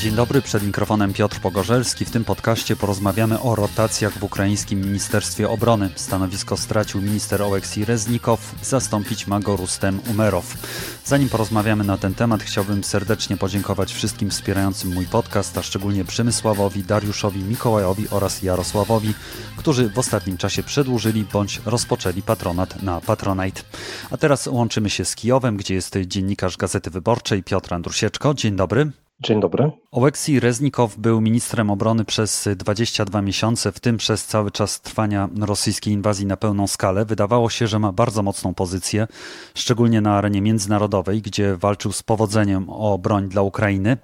Dzień dobry, przed mikrofonem Piotr Pogorzelski. W tym podcaście porozmawiamy o rotacjach w ukraińskim Ministerstwie Obrony. Stanowisko stracił minister Oleksij Reznikow, zastąpić ma go Rustem Umerow. Zanim porozmawiamy na ten temat, chciałbym serdecznie podziękować wszystkim wspierającym mój podcast, a szczególnie Przemysławowi, Dariuszowi, Mikołajowi oraz Jarosławowi, którzy w ostatnim czasie przedłużyli bądź rozpoczęli patronat na Patronite. A teraz łączymy się z Kijowem, gdzie jest dziennikarz Gazety Wyborczej Piotr Andrusieczko. Dzień dobry. Dzień dobry. Oleksij Reznikow był ministrem obrony przez 22 miesiące, w tym przez cały czas trwania rosyjskiej inwazji na pełną skalę. Wydawało się, że ma bardzo mocną pozycję, szczególnie na arenie międzynarodowej, gdzie walczył z powodzeniem o broń dla Ukrainy.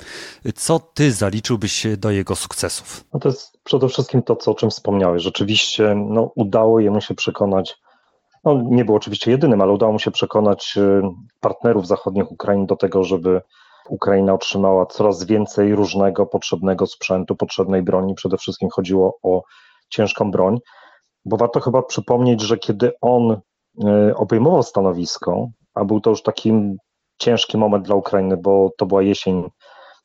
Co ty zaliczyłbyś do jego sukcesów? No to jest przede wszystkim to, co, o czym wspomniałeś. Rzeczywiście no, udało jemu się przekonać no, nie był oczywiście jedynym, ale udało mu się przekonać y, partnerów zachodnich Ukrainy do tego, żeby Ukraina otrzymała coraz więcej różnego potrzebnego sprzętu, potrzebnej broni. Przede wszystkim chodziło o ciężką broń, bo warto chyba przypomnieć, że kiedy on e, obejmował stanowisko, a był to już taki ciężki moment dla Ukrainy, bo to była jesień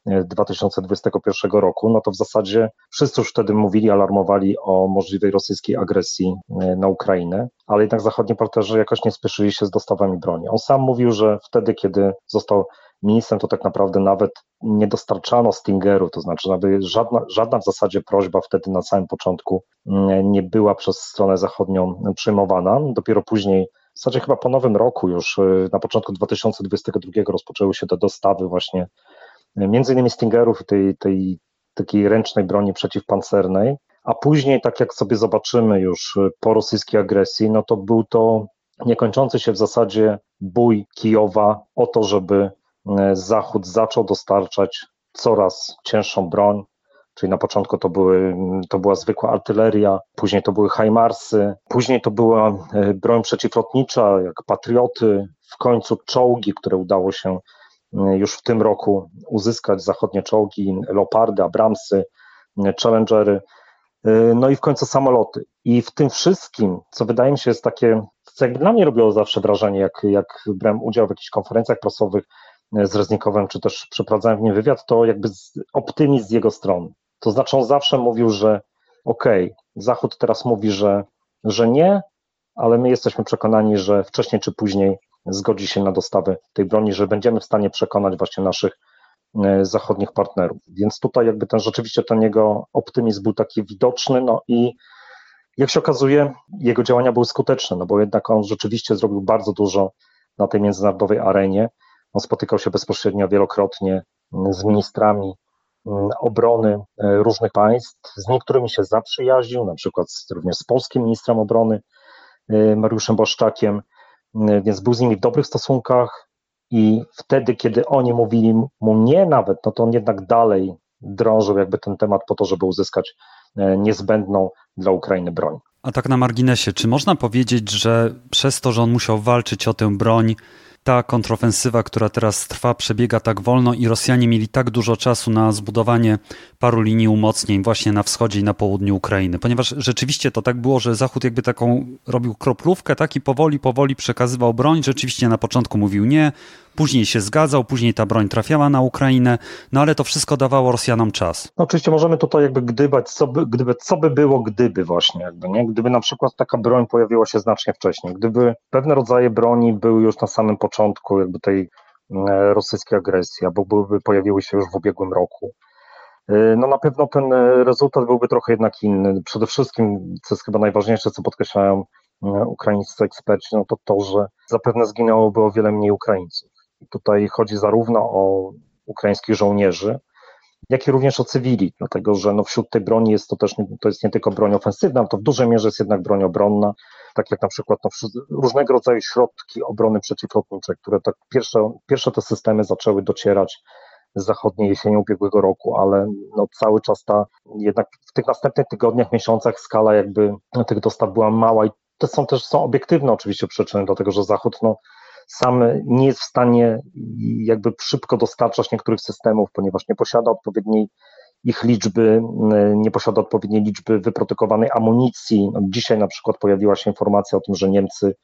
2021 e, roku, no to w zasadzie wszyscy już wtedy mówili, alarmowali o możliwej rosyjskiej agresji e, na Ukrainę, ale jednak zachodni partnerzy jakoś nie spieszyli się z dostawami broni. On sam mówił, że wtedy, kiedy został ministrem, to tak naprawdę nawet nie dostarczano Stingerów, to znaczy nawet żadna, żadna w zasadzie prośba wtedy na samym początku mm, nie była przez stronę zachodnią przyjmowana. Dopiero później, w zasadzie chyba po nowym roku już, y, na początku 2022 rozpoczęły się te dostawy właśnie y, między innymi Stingerów i tej, tej takiej ręcznej broni przeciwpancernej, a później, tak jak sobie zobaczymy już y, po rosyjskiej agresji, no to był to niekończący się w zasadzie bój Kijowa o to, żeby Zachód zaczął dostarczać coraz cięższą broń, czyli na początku to, były, to była zwykła artyleria, później to były Hajmarsy, później to była e, broń przeciwlotnicza, jak Patrioty, w końcu czołgi, które udało się e, już w tym roku uzyskać, zachodnie czołgi, Leopardy, Abramsy, Challengery, no i w końcu samoloty. I w tym wszystkim, co wydaje mi się jest takie, co jakby na mnie robiło zawsze wrażenie, jak, jak brałem udział w jakichś konferencjach prasowych, z Reznikowem, czy też przeprowadzałem w nim wywiad, to jakby optymizm z jego strony. To znaczy on zawsze mówił, że okej, okay, Zachód teraz mówi, że, że nie, ale my jesteśmy przekonani, że wcześniej czy później zgodzi się na dostawę tej broni, że będziemy w stanie przekonać właśnie naszych e, zachodnich partnerów. Więc tutaj jakby ten rzeczywiście ten jego optymizm był taki widoczny, no i jak się okazuje, jego działania były skuteczne, no bo jednak on rzeczywiście zrobił bardzo dużo na tej międzynarodowej arenie. On spotykał się bezpośrednio wielokrotnie mm, z ministrami mm, obrony e, różnych państw. Z niektórymi się zaprzyjaźnił, na przykład również z polskim ministrem obrony e, Mariuszem Błaszczakiem, mm, więc był z nimi w dobrych stosunkach i wtedy, kiedy oni mówili mu nie nawet, no to on jednak dalej drążył jakby ten temat po to, żeby uzyskać e, niezbędną dla Ukrainy broń. A tak na marginesie, czy można powiedzieć, że przez to, że on musiał walczyć o tę broń, ta kontrofensywa, która teraz trwa, przebiega tak wolno i Rosjanie mieli tak dużo czasu na zbudowanie paru linii umocnień właśnie na wschodzie i na południu Ukrainy, ponieważ rzeczywiście to tak było, że Zachód jakby taką robił kroplówkę, tak i powoli, powoli przekazywał broń. Rzeczywiście na początku mówił nie, później się zgadzał, później ta broń trafiała na Ukrainę, no ale to wszystko dawało Rosjanom czas. No oczywiście możemy tutaj jakby gdybać, co by, gdyby, co by było, gdyby właśnie jakby, nie? Gdyby na przykład taka broń pojawiła się znacznie wcześniej, gdyby pewne rodzaje broni były już na samym początku jakby tej mm, rosyjskiej agresji, albo byłyby, pojawiły się już w ubiegłym roku, y, no na pewno ten rezultat byłby trochę jednak inny. Przede wszystkim, co jest chyba najważniejsze, co podkreślają ukraińscy eksperci, no to to, że zapewne zginęłoby o wiele mniej Ukraińców. Tutaj chodzi zarówno o ukraińskich żołnierzy, jak i również o cywili, dlatego że no wśród tej broni jest to też nie, to jest nie tylko broń ofensywna, to w dużej mierze jest jednak broń obronna, tak jak na przykład no, różnego rodzaju środki obrony przeciwlotniczej, które tak pierwsze, pierwsze te systemy zaczęły docierać z zachodniej jesieni ubiegłego roku, ale no cały czas ta, jednak w tych następnych tygodniach, miesiącach skala jakby tych dostaw była mała i to są też są obiektywne oczywiście przyczyny, dlatego że Zachód no, sam nie jest w stanie jakby szybko dostarczać niektórych systemów, ponieważ nie posiada odpowiedniej ich liczby, nie posiada odpowiedniej liczby wyprodukowanej amunicji. No, dzisiaj na przykład pojawiła się informacja o tym, że Niemcy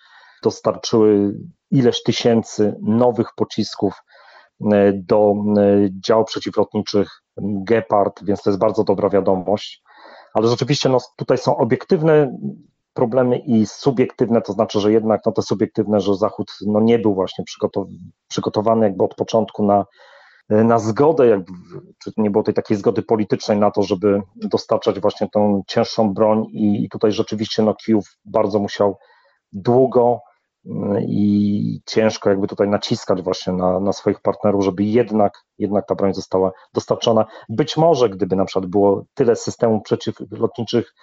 dostarczyły ileś tysięcy nowych pocisków e, do e, działów przeciwlotniczych Gepard, więc to jest bardzo dobra wiadomość. Ale rzeczywiście no, tutaj są obiektywne problemy i subiektywne, to znaczy, że jednak no, te subiektywne, że Zachód no, nie był właśnie przygotowany jakby od początku na, na zgodę, jakby, czy nie było tej takiej zgody politycznej na to, żeby dostarczać właśnie tą cięższą broń i, i tutaj rzeczywiście no, Kijów bardzo musiał długo i ciężko jakby tutaj naciskać właśnie na, na swoich partnerów, żeby jednak, jednak ta broń została dostarczona. Być może gdyby na przykład było tyle systemów przeciwlotniczych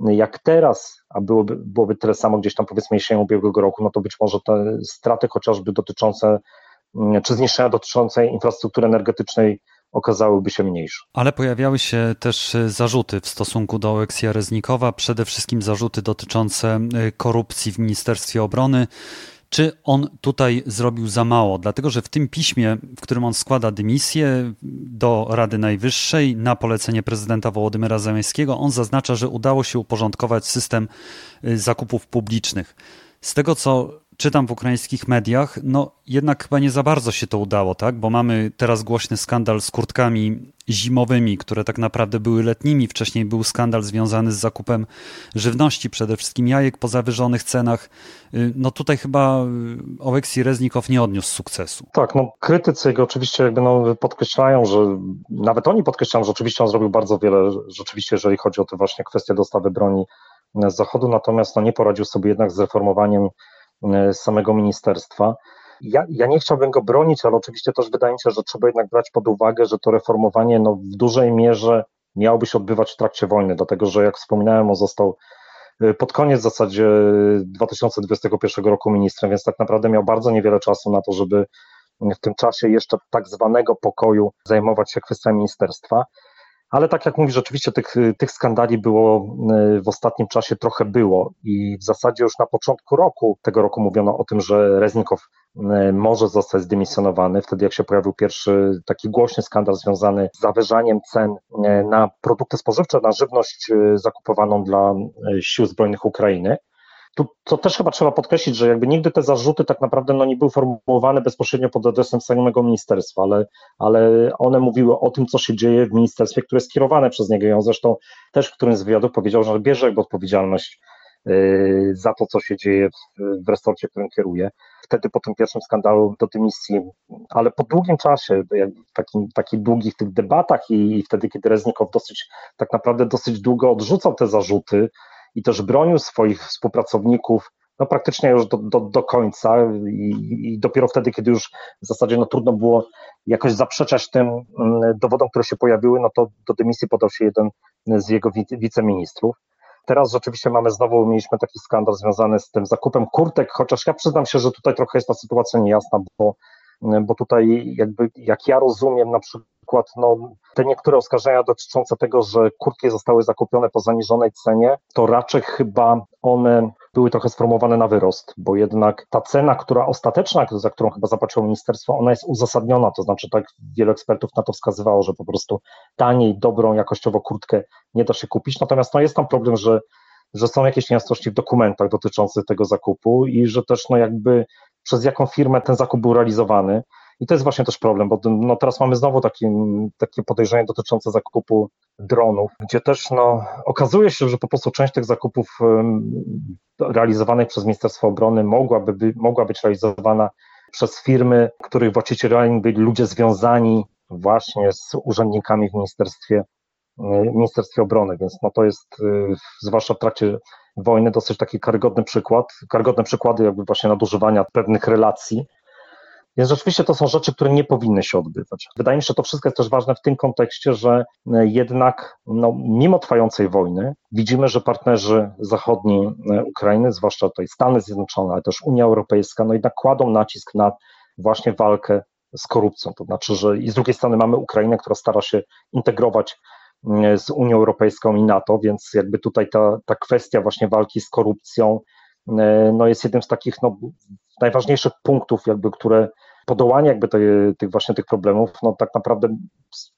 jak teraz, a byłoby, byłoby tyle samo gdzieś tam powiedzmy jesienią ubiegłego roku, no to być może te straty chociażby dotyczące, czy zniszczenia dotyczące infrastruktury energetycznej okazałyby się mniejsze. Ale pojawiały się też e, zarzuty w stosunku do Oleksija Reznikowa, przede wszystkim zarzuty dotyczące e, korupcji w Ministerstwie Obrony. Czy on tutaj zrobił za mało? Dlatego, że w tym piśmie, w którym on składa dymisję do Rady Najwyższej na polecenie prezydenta Wołodymyra Zeleńskiego, on zaznacza, że udało się uporządkować system e, zakupów publicznych. Z tego, co czytam w ukraińskich mediach, no jednak chyba nie za bardzo się to udało, tak? Bo mamy teraz głośny skandal z kurtkami zimowymi, które tak naprawdę były letnimi. Wcześniej był skandal związany z zakupem żywności, przede wszystkim jajek po zawyżonych cenach. Y, no tutaj chyba y, Oleksij Reznikow nie odniósł sukcesu. Tak, no krytycy go oczywiście jakby no podkreślają, że nawet oni podkreślają, że oczywiście on zrobił bardzo wiele, rzeczywiście jeżeli chodzi o te właśnie kwestie dostawy broni z Zachodu, natomiast no nie poradził sobie jednak z reformowaniem E, samego ministerstwa. Ja, ja, nie chciałbym go bronić, ale oczywiście też wydaje mi się, że trzeba jednak brać pod uwagę, że to reformowanie no, w dużej mierze miałoby się odbywać w trakcie wojny, dlatego że jak wspominałem, on został e, pod koniec w zasadzie 2021 roku ministrem, więc tak naprawdę miał bardzo niewiele czasu na to, żeby w tym czasie jeszcze tak zwanego pokoju zajmować się kwestiami ministerstwa. Ale tak jak mówisz, rzeczywiście tych, tych skandali było y, w ostatnim czasie trochę było i w zasadzie już na początku roku, tego roku mówiono o tym, że Reznikow y, może zostać zdymisjonowany. Wtedy jak się pojawił pierwszy taki głośny skandal związany z zawyżaniem cen y, na produkty spożywcze, na żywność zakupowaną dla sił zbrojnych Ukrainy to też chyba trzeba podkreślić, że jakby nigdy te zarzuty tak naprawdę no, nie były formułowane bezpośrednio pod adresem samego ministerstwa, ale, ale one mówiły o tym, co się dzieje w ministerstwie, które jest kierowane przez niego. I on zresztą też w którymś z wywiadów powiedział, że bierze odpowiedzialność yy, za to, co się dzieje w, w resorcie, którym kieruje. Wtedy po tym pierwszym skandalu do dymisji, ale po długim czasie, w takim, takich długich tych debatach i, i wtedy, kiedy Reznikow dosyć, tak naprawdę dosyć długo odrzucał te zarzuty, i też bronił swoich współpracowników no praktycznie już do, do, do końca i, i, dopiero wtedy, kiedy już w zasadzie no, trudno było jakoś zaprzeczać tym mm, dowodom, które się pojawiły, no to do dymisji podał się jeden z jego wiceministrów. Teraz rzeczywiście mamy znowu, mieliśmy taki skandal związany z tym zakupem kurtek, chociaż ja przyznam się, że tutaj trochę jest ta sytuacja niejasna, bo, bo tutaj jakby, jak ja rozumiem na przykład przykład no, te niektóre oskarżenia dotyczące tego, że kurtki zostały zakupione po zaniżonej cenie, to raczej chyba one były trochę sformułowane na wyrost, bo jednak ta cena, która ostateczna, za którą chyba zapłaciło ministerstwo, ona jest uzasadniona, to znaczy tak wielu ekspertów na to wskazywało, że po prostu taniej, dobrą jakościowo kurtkę nie da się kupić, natomiast no, jest tam problem, że że są jakieś niejasności w dokumentach dotyczących tego zakupu i że też no jakby przez jaką firmę ten zakup był realizowany. I to jest właśnie też problem, bo no teraz mamy znowu taki, takie podejrzenie dotyczące zakupu dronów, gdzie też no, okazuje się, że po prostu część tych zakupów realizowanych przez Ministerstwo Obrony mogłaby by, mogła być realizowana przez firmy, których właścicielami byli ludzie związani właśnie z urzędnikami w Ministerstwie, Ministerstwie Obrony, więc no to jest y, zwłaszcza w trakcie wojny dosyć taki karygodny przykład, karygodne przykłady jakby właśnie nadużywania pewnych relacji więc rzeczywiście to są rzeczy, które nie powinny się odbywać. Wydaje mi się, że to wszystko jest też ważne w tym kontekście, że e, jednak no, mimo trwającej wojny widzimy, że partnerzy zachodni e, Ukrainy, zwłaszcza tutaj Stany Zjednoczone, ale też Unia Europejska, no jednak kładą nacisk na właśnie walkę z korupcją. To znaczy, że i z drugiej strony mamy Ukrainę, która stara się integrować e, z Unią Europejską i NATO, więc jakby tutaj ta, ta kwestia właśnie walki z korupcją no jest jednym z takich no, najważniejszych punktów, jakby, które podołanie jakby tych właśnie tych problemów, no tak naprawdę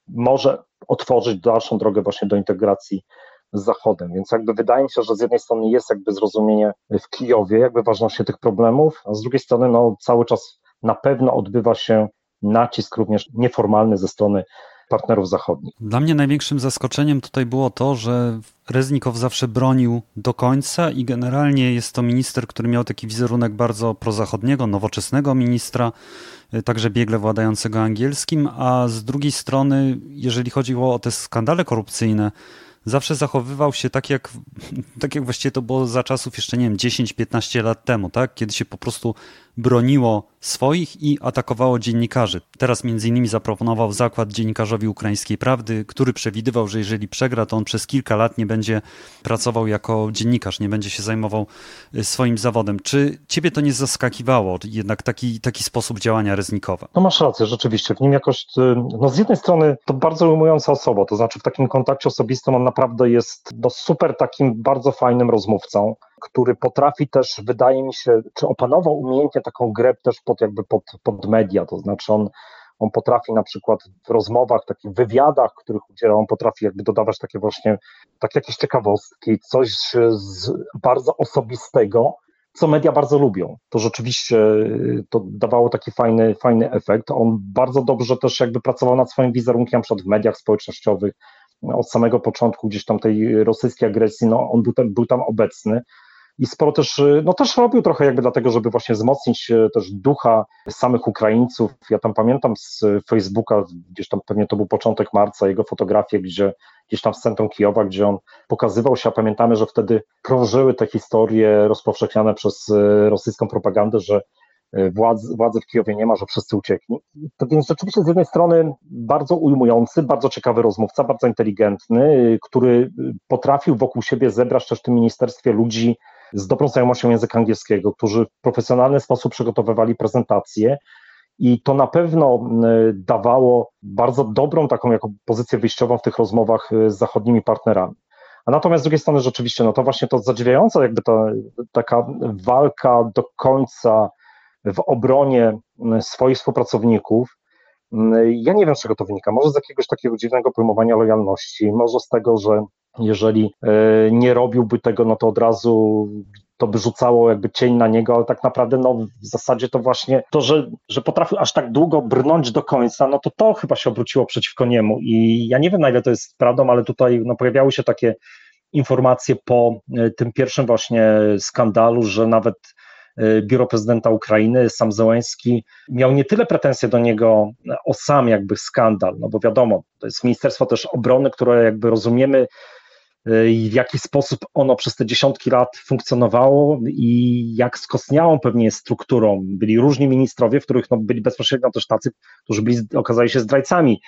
może otworzyć dalszą drogę właśnie do integracji z Zachodem. Więc jakby wydaje mi się, że z jednej strony jest jakby zrozumienie w Kijowie, jakby ważności tych problemów, a z drugiej strony no cały czas na pewno odbywa się nacisk również nieformalny ze strony partnerów zachodnich. Dla mnie największym zaskoczeniem tutaj było to, że Reznikow zawsze bronił do końca i generalnie jest to minister, który miał taki wizerunek bardzo prozachodniego, nowoczesnego ministra, y, także biegle władającego angielskim, a z drugiej strony, jeżeli chodziło o te skandale korupcyjne, zawsze zachowywał się tak jak, tak jak właściwie to było za czasów jeszcze, nie wiem, 10-15 lat temu, tak? Kiedy się po prostu broniło swoich i atakowało dziennikarzy. Teraz między innymi zaproponował zakład dziennikarzowi Ukraińskiej Prawdy, który przewidywał, że jeżeli przegra, to on przez kilka lat nie będzie pracował jako dziennikarz, nie będzie się zajmował y, swoim zawodem. Czy ciebie to nie zaskakiwało, jednak taki, taki sposób działania Reznikowa? No masz rację, rzeczywiście. W nim jakoś, y, no z jednej strony to bardzo ujmująca osoba, to znaczy w takim kontakcie osobistym on naprawdę jest no super takim bardzo fajnym rozmówcą który potrafi też, wydaje mi się, czy opanował umiejętnie taką grę też pod jakby pod, pod media, to znaczy on, on potrafi na przykład w rozmowach, takich wywiadach, których udziela, on potrafi jakby dodawać takie właśnie, tak jakieś ciekawostki, coś z bardzo osobistego, co media bardzo lubią. To rzeczywiście to dawało taki fajny, fajny efekt. On bardzo dobrze też jakby pracował nad swoim wizerunkiem, na przykład w mediach społecznościowych, od samego początku gdzieś tam tej rosyjskiej agresji, no on był tam, był tam obecny i sporo też, no też robił trochę jakby dlatego, żeby właśnie wzmocnić y, też ducha samych Ukraińców. Ja tam pamiętam z Facebooka, gdzieś tam pewnie to był początek marca, jego fotografie, gdzie gdzieś tam w centrum Kijowa, gdzie on pokazywał się, a pamiętamy, że wtedy krążyły te historie rozpowszechniane przez y, rosyjską propagandę, że władzy, władzy w Kijowie nie ma, że wszyscy uciekli. To więc rzeczywiście z jednej strony bardzo ujmujący, bardzo ciekawy rozmówca, bardzo inteligentny, który potrafił wokół siebie zebrać też w tym ministerstwie ludzi, z dobrą znajomością języka angielskiego, którzy w profesjonalny sposób przygotowywali prezentacje i to na pewno dawało bardzo dobrą taką jako pozycję wyjściową w tych rozmowach y, z zachodnimi partnerami. A natomiast z drugiej strony rzeczywiście, no to właśnie to zadziwiająca jakby ta taka walka do końca w obronie swoich współpracowników, ja nie wiem z czego to wynika, może z jakiegoś takiego dziwnego pojmowania lojalności, może z tego, że jeżeli e, nie robiłby tego, no to od razu to by rzucało jakby cień na niego, ale tak naprawdę no w zasadzie to właśnie to, że, że potrafił aż tak długo brnąć do końca, no to to chyba się obróciło przeciwko niemu. I ja nie wiem na ile to jest prawdą, ale tutaj no, pojawiały się takie informacje po e, tym pierwszym właśnie skandalu, że nawet biuro prezydenta Ukrainy, sam Zełenski, miał nie tyle pretensje do niego o sam jakby skandal, no bo wiadomo, to jest Ministerstwo też Obrony, które jakby rozumiemy w jaki sposób ono przez te dziesiątki lat funkcjonowało i jak skostniałą pewnie jest strukturą. Byli różni ministrowie, w których no, byli bezpośrednio też tacy, którzy byli, okazali się zdrajcami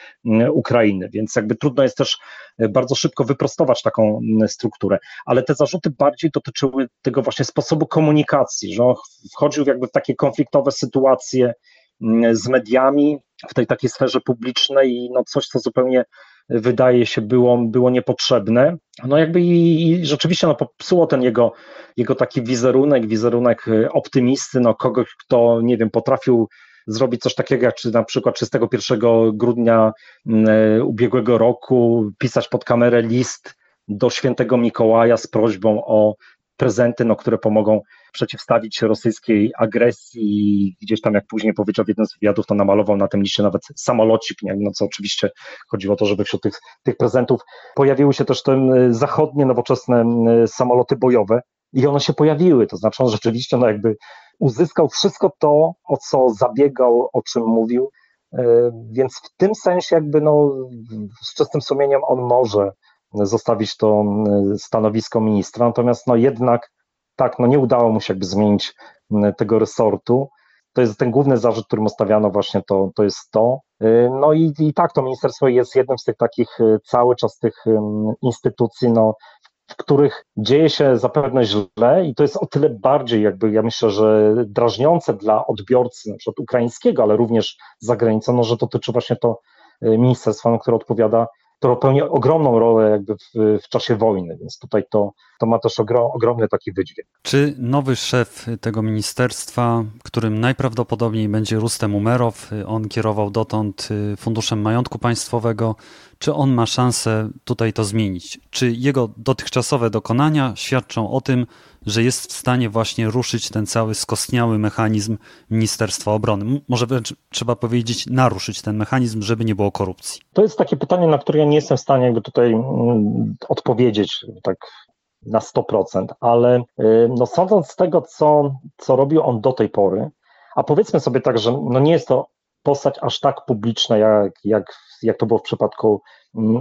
Ukrainy, więc jakby trudno jest też e, bardzo szybko wyprostować taką strukturę. Ale te zarzuty bardziej dotyczyły tego właśnie sposobu komunikacji, że on wchodził jakby w takie konfliktowe sytuacje z mediami w tej takiej sferze publicznej i no coś, co zupełnie wydaje się było, było niepotrzebne. No jakby i, i rzeczywiście no, popsuło ten jego, jego taki wizerunek, wizerunek e, optymisty, no kogoś, kto, nie wiem, potrafił zrobić coś takiego, jak czy na przykład 31 grudnia e, ubiegłego roku pisać pod kamerę list do świętego Mikołaja z prośbą o prezenty, no, które pomogą przeciwstawić się rosyjskiej agresji. Gdzieś tam, jak później powiedział w jednym z wywiadów, to namalował na tym liście nawet samolocik, nie? no co oczywiście chodziło o to, żeby wśród tych, tych prezentów pojawiły się też te zachodnie, nowoczesne samoloty bojowe i one się pojawiły, to znaczy on rzeczywiście no jakby uzyskał wszystko to, o co zabiegał, o czym mówił, e, więc w tym sensie jakby no z czystym sumieniem on może zostawić to stanowisko ministra, natomiast no jednak tak, no nie udało mu się jakby zmienić tego resortu. To jest ten główny zarzut, którym stawiano właśnie to, to jest to. Y, no i, i tak, to ministerstwo jest jednym z tych takich y, cały czas tych instytucji, no, w których dzieje się zapewne źle i to jest o tyle bardziej jakby, ja myślę, że drażniące dla odbiorcy, na przykład ukraińskiego, ale również za granicą, no, że dotyczy właśnie to y, ministerstwa, no, które odpowiada to pełni ogromną rolę jakby w, w czasie wojny, więc tutaj to, to ma też ogrom, ogromny taki wydźwięk. Czy nowy szef tego ministerstwa, którym najprawdopodobniej będzie Rustem Umerow, on kierował dotąd Funduszem Majątku Państwowego, czy on ma szansę tutaj to zmienić? Czy jego dotychczasowe dokonania świadczą o tym, że jest w stanie właśnie ruszyć ten cały skostniały mechanizm Ministerstwa Obrony? Może wręcz trzeba powiedzieć, naruszyć ten mechanizm, żeby nie było korupcji. To jest takie pytanie, na które ja nie jestem w stanie jakby tutaj mm, odpowiedzieć tak na 100%, ale y, no sądząc z tego, co, co robił on do tej pory, a powiedzmy sobie tak, że no nie jest to postać aż tak publiczna, jak, jak, jak to było w przypadku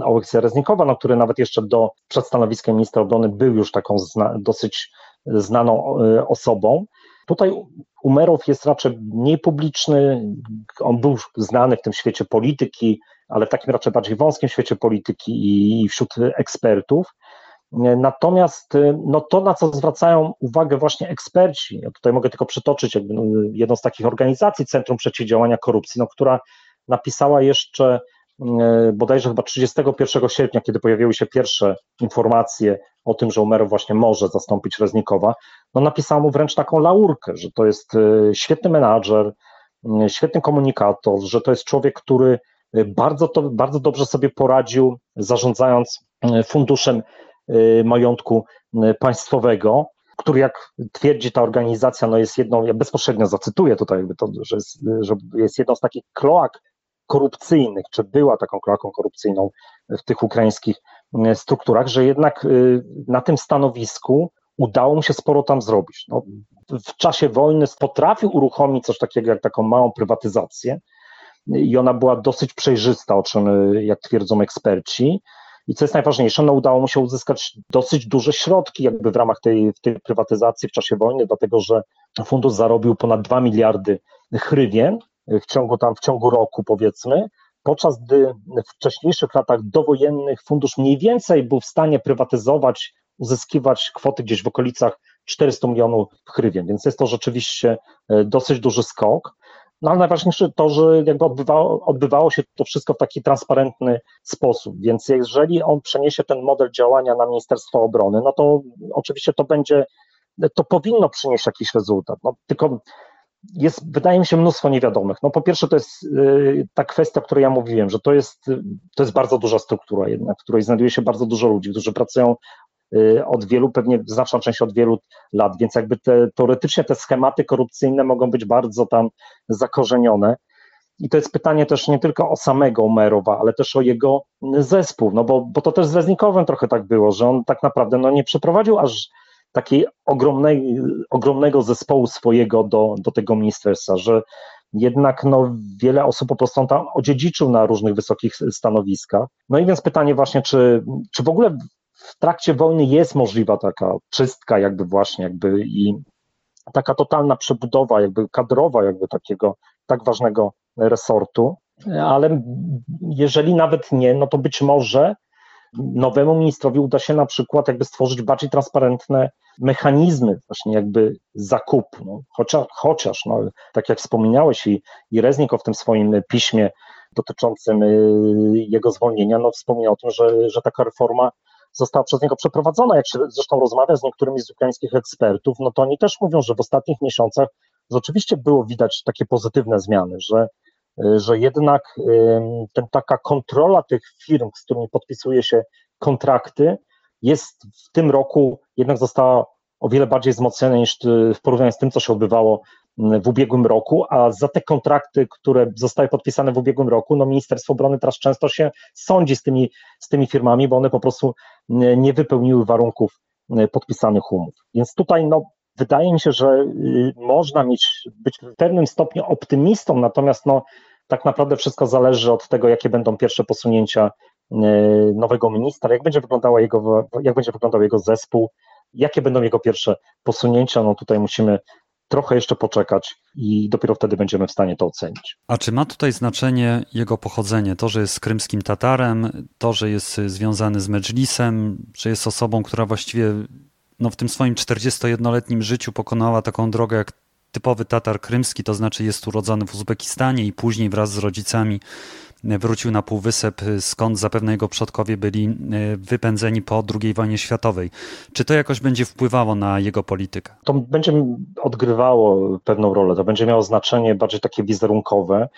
Oleksja mm, Reznikowa, no, który nawet jeszcze do, przed stanowiskiem ministra obrony był już taką zna, dosyć znaną y, osobą. Tutaj Umerow jest raczej mniej publiczny, on był znany w tym świecie polityki, ale w takim raczej bardziej wąskim świecie polityki i wśród ekspertów. Natomiast no to, na co zwracają uwagę właśnie eksperci, ja tutaj mogę tylko przytoczyć no, jedną z takich organizacji, Centrum Przeciwdziałania Korupcji, no, która napisała jeszcze e, bodajże chyba 31 sierpnia, kiedy pojawiły się pierwsze informacje o tym, że Umerow właśnie może zastąpić Reznikowa, no napisała mu wręcz taką laurkę, że to jest e, świetny menadżer, świetny komunikator, że to jest człowiek, który bardzo, to, bardzo dobrze sobie poradził zarządzając funduszem majątku państwowego, który jak twierdzi ta organizacja, no jest jedną, ja bezpośrednio zacytuję tutaj, to, że, jest, że jest jedną z takich kloak korupcyjnych, czy była taką kloaką korupcyjną w tych ukraińskich y, strukturach, że jednak na tym stanowisku udało mu się sporo tam zrobić. No, w czasie wojny potrafił uruchomić coś takiego jak taką małą prywatyzację i ona była dosyć przejrzysta, o czym jak twierdzą eksperci. I co jest najważniejsze, no udało mu się uzyskać dosyć duże środki jakby w ramach tej, tej prywatyzacji w czasie wojny, dlatego że fundusz zarobił ponad 2 miliardy hrywien w ciągu tam, w ciągu roku powiedzmy, podczas gdy w wcześniejszych latach dowojennych fundusz mniej więcej był w stanie prywatyzować, uzyskiwać kwoty gdzieś w okolicach 400 milionów hrywien, więc jest to rzeczywiście e, dosyć duży skok. No ale najważniejsze to, że jakby odbywało, odbywało się to wszystko w taki transparentny sposób, więc jeżeli on przeniesie ten model działania na Ministerstwo Obrony, no to oczywiście to będzie, to powinno przynieść jakiś rezultat, no, tylko jest, wydaje mi się, mnóstwo niewiadomych. No po pierwsze to jest y, ta kwestia, o której ja mówiłem, że to jest, to jest bardzo duża struktura jednak, w której znajduje się bardzo dużo ludzi, którzy pracują Y, od wielu, pewnie znaczną część od wielu lat, więc jakby te, teoretycznie te schematy korupcyjne mogą być bardzo tam zakorzenione. I to jest pytanie też nie tylko o samego Umerowa, ale też o jego zespół, no bo, bo to też z Reznikowem trochę tak było, że on tak naprawdę no, nie przeprowadził aż takiej ogromnej, ogromnego zespołu swojego do, do tego ministerstwa, że jednak no, wiele osób po prostu tam odziedziczył na różnych wysokich stanowiskach. No i więc pytanie właśnie, czy, czy w ogóle w trakcie wojny jest możliwa taka czystka jakby właśnie jakby i taka totalna przebudowa jakby kadrowa jakby takiego tak ważnego resortu, ale jeżeli nawet nie, no to być może nowemu ministrowi uda się na przykład jakby stworzyć bardziej transparentne mechanizmy właśnie jakby zakupu, no, chociaż, chociaż no, tak jak wspominałeś i, i Reznik w tym swoim piśmie dotyczącym y, jego zwolnienia, no wspomniał o tym, że, że taka reforma została przez niego przeprowadzona. Jak się zresztą rozmawia z niektórymi z ukraińskich ekspertów, no to oni też mówią, że w ostatnich miesiącach rzeczywiście było widać takie pozytywne zmiany, że, że jednak ten, taka kontrola tych firm, z którymi podpisuje się kontrakty, jest w tym roku jednak została o wiele bardziej wzmocniona niż w porównaniu z tym, co się odbywało w ubiegłym roku, a za te kontrakty, które zostały podpisane w ubiegłym roku, no Ministerstwo Obrony teraz często się sądzi z tymi, z tymi firmami, bo one po prostu nie wypełniły warunków e, podpisanych umów. Więc tutaj no, wydaje mi się, że y, można mieć, być w pewnym stopniu optymistą, natomiast no, tak naprawdę wszystko zależy od tego, jakie będą pierwsze posunięcia e, nowego ministra, jak będzie, wyglądała jego, jak będzie wyglądał jego zespół, jakie będą jego pierwsze posunięcia. No tutaj musimy trochę jeszcze poczekać i dopiero wtedy będziemy w stanie to ocenić. A czy ma tutaj znaczenie jego pochodzenie? To, że jest krymskim Tatarem, to, że jest związany z Medżlisem, że jest osobą, która właściwie no, w tym swoim 41-letnim życiu pokonała taką drogę jak typowy Tatar krymski, to znaczy jest urodzony w Uzbekistanie i później wraz z rodzicami wrócił na Półwysep, skąd zapewne jego przodkowie byli e, wypędzeni po II wojnie światowej. Czy to jakoś będzie wpływało na jego politykę? To będzie odgrywało pewną rolę, to będzie miało znaczenie bardziej takie wizerunkowe.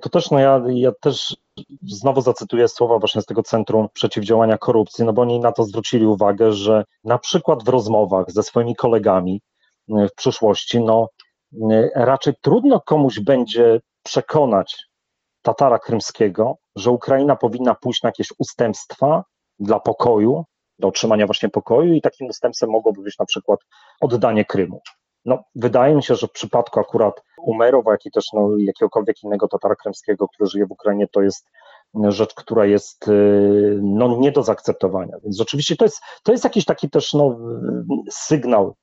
to też, no ja, ja też znowu zacytuję słowa właśnie z tego Centrum Przeciwdziałania Korupcji, no bo oni na to zwrócili uwagę, że na przykład w rozmowach ze swoimi kolegami w przyszłości, no raczej trudno komuś będzie przekonać Tatara Krymskiego, że Ukraina powinna pójść na jakieś ustępstwa dla pokoju, do utrzymania właśnie pokoju i takim ustępstwem mogłoby być na przykład oddanie Krymu. No, wydaje mi się, że w przypadku akurat Umerowa, jak i też no, jakiegokolwiek innego Tatara Krymskiego, który żyje w Ukrainie, to jest rzecz, która jest y, no, nie do zaakceptowania. Więc oczywiście to jest, to jest jakiś taki też no, sygnał,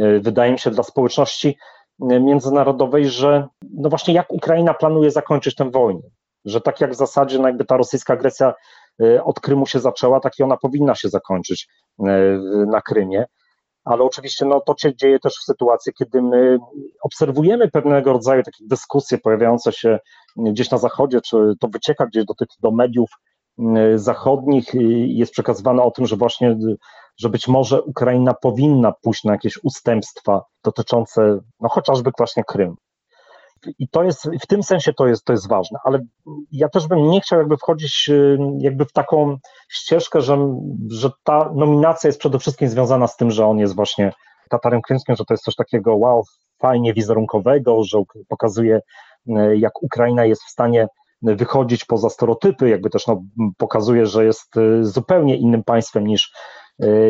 y, wydaje mi się, dla społeczności międzynarodowej, że no właśnie jak Ukraina planuje zakończyć tę wojnę, że tak jak w zasadzie no jakby ta rosyjska agresja y, od Krymu się zaczęła, tak i ona powinna się zakończyć na Krymie. Ale oczywiście no, to się dzieje też w sytuacji, kiedy my obserwujemy pewnego rodzaju takie dyskusje pojawiające się gdzieś na zachodzie, czy to wycieka gdzieś do tych do mediów zachodnich i jest przekazywane o tym, że właśnie, że być może Ukraina powinna pójść na jakieś ustępstwa dotyczące no chociażby właśnie Krym. I to jest, w tym sensie to jest, to jest ważne, ale ja też bym nie chciał jakby wchodzić y, jakby w taką ścieżkę, że, że ta nominacja jest przede wszystkim związana z tym, że on jest właśnie Tatarem Krymskim, że to jest coś takiego wow, fajnie wizerunkowego, że pokazuje y, jak Ukraina jest w stanie wychodzić poza stereotypy, jakby też no, pokazuje, że jest y, zupełnie innym państwem niż,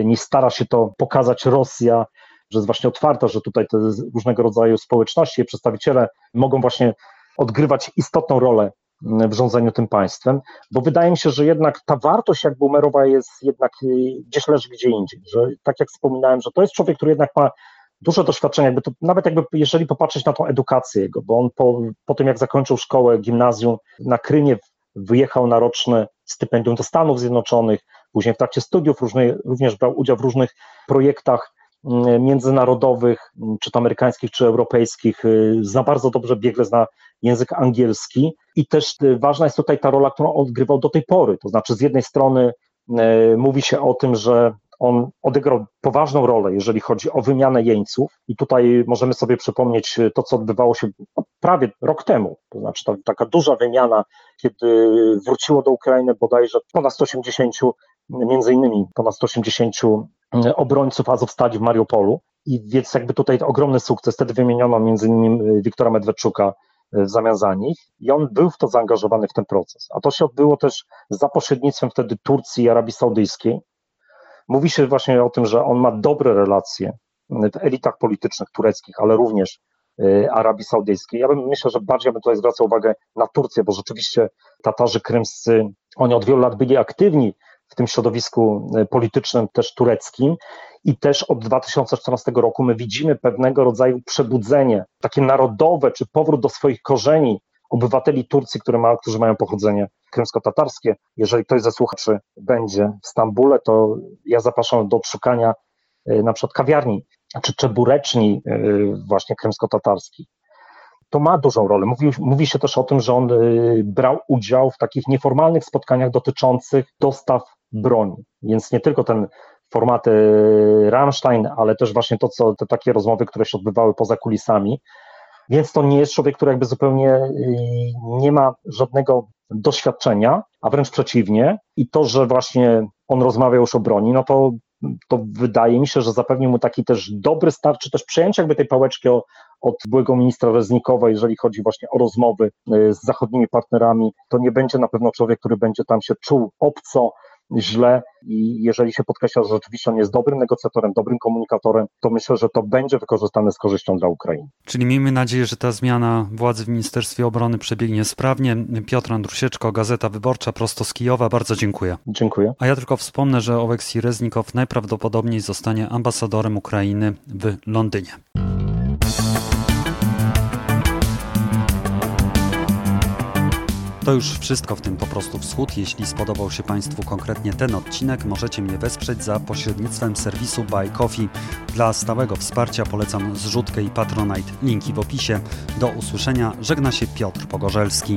niż stara się to pokazać Rosja, że jest właśnie otwarta, że tutaj te różnego rodzaju społeczności, przedstawiciele mogą właśnie odgrywać istotną rolę w rządzeniu tym państwem, bo wydaje mi się, że jednak ta wartość jakby Umerowa jest jednak y, gdzieś leży gdzie indziej, że tak jak wspominałem, że to jest człowiek, który jednak ma duże doświadczenie, jakby to, nawet jakby jeżeli popatrzeć na tą edukację jego, bo on po, po tym jak zakończył szkołę, gimnazjum na Krymie wyjechał na roczne stypendium do Stanów Zjednoczonych, później w trakcie studiów różnej, również brał udział w różnych projektach Mm, międzynarodowych, mm, czy to amerykańskich, czy europejskich, y, zna bardzo dobrze, biegle zna język angielski. I też y, ważna jest tutaj ta rola, którą odgrywał do tej pory, to znaczy z jednej strony y, mówi się o tym, że on odegrał poważną rolę, jeżeli chodzi o wymianę jeńców i tutaj możemy sobie przypomnieć to, co odbywało się no, prawie rok temu, to znaczy ta, taka duża wymiana, kiedy wróciło do Ukrainy bodajże ponad 180, między innymi ponad 180 obrońców Azowstali w Mariupolu. I więc jakby tutaj ogromny sukces. Wtedy wymieniono między innymi Wiktora Medwedczuka e, w zamian za nich i on był w to zaangażowany w ten proces. A to się odbyło też za pośrednictwem wtedy Turcji i Arabii Saudyjskiej. Mówi się właśnie o tym, że on ma dobre relacje w elitach politycznych tureckich, ale również e, Arabii Saudyjskiej. Ja bym myślę, że bardziej bym tutaj zwracał uwagę na Turcję, bo rzeczywiście Tatarzy krymscy, oni od wielu lat byli aktywni w tym środowisku e, politycznym też tureckim i też od 2014 roku my widzimy pewnego rodzaju przebudzenie, takie narodowe, czy powrót do swoich korzeni obywateli Turcji, które ma, którzy mają pochodzenie krymsko-tatarskie. Jeżeli ktoś ze słuchaczy będzie w Stambule, to ja zapraszam do odszukania e, na przykład kawiarni czy czebureczni e, właśnie krymsko-tatarskiej to ma dużą rolę. Mówi, mówi się też o tym, że on y, brał udział w takich nieformalnych spotkaniach dotyczących dostaw broni. Więc nie tylko ten formaty Rammstein, ale też właśnie to, co te takie rozmowy, które się odbywały poza kulisami. Więc to nie jest człowiek, który jakby zupełnie y, nie ma żadnego doświadczenia, a wręcz przeciwnie. I to, że właśnie on rozmawiał już o broni, no to to wydaje mi się, że zapewni mu taki też dobry start, czy też przejęcie jakby tej pałeczki od byłego ministra Reznikowa, jeżeli chodzi właśnie o rozmowy y, z zachodnimi partnerami, to nie będzie na pewno człowiek, który będzie tam się czuł obco, źle i jeżeli się podkreśla, że rzeczywiście on jest dobrym negocjatorem, dobrym komunikatorem, to myślę, że to będzie wykorzystane z korzyścią dla Ukrainy. Czyli miejmy nadzieję, że ta zmiana władzy w Ministerstwie Obrony przebiegnie sprawnie. Piotr Andrusieczko, Gazeta Wyborcza prosto z Kijowa, bardzo dziękuję. Dziękuję. A ja tylko wspomnę, że Oleksij Reznikow najprawdopodobniej zostanie ambasadorem Ukrainy w Londynie. To już wszystko w tym po prostu wschód. Jeśli spodobał się Państwu konkretnie ten odcinek, możecie mnie wesprzeć za pośrednictwem serwisu Buy Coffee. Dla stałego wsparcia polecam zrzutkę i Patronite. Linki w opisie. Do usłyszenia. Żegna się Piotr Pogorzelski.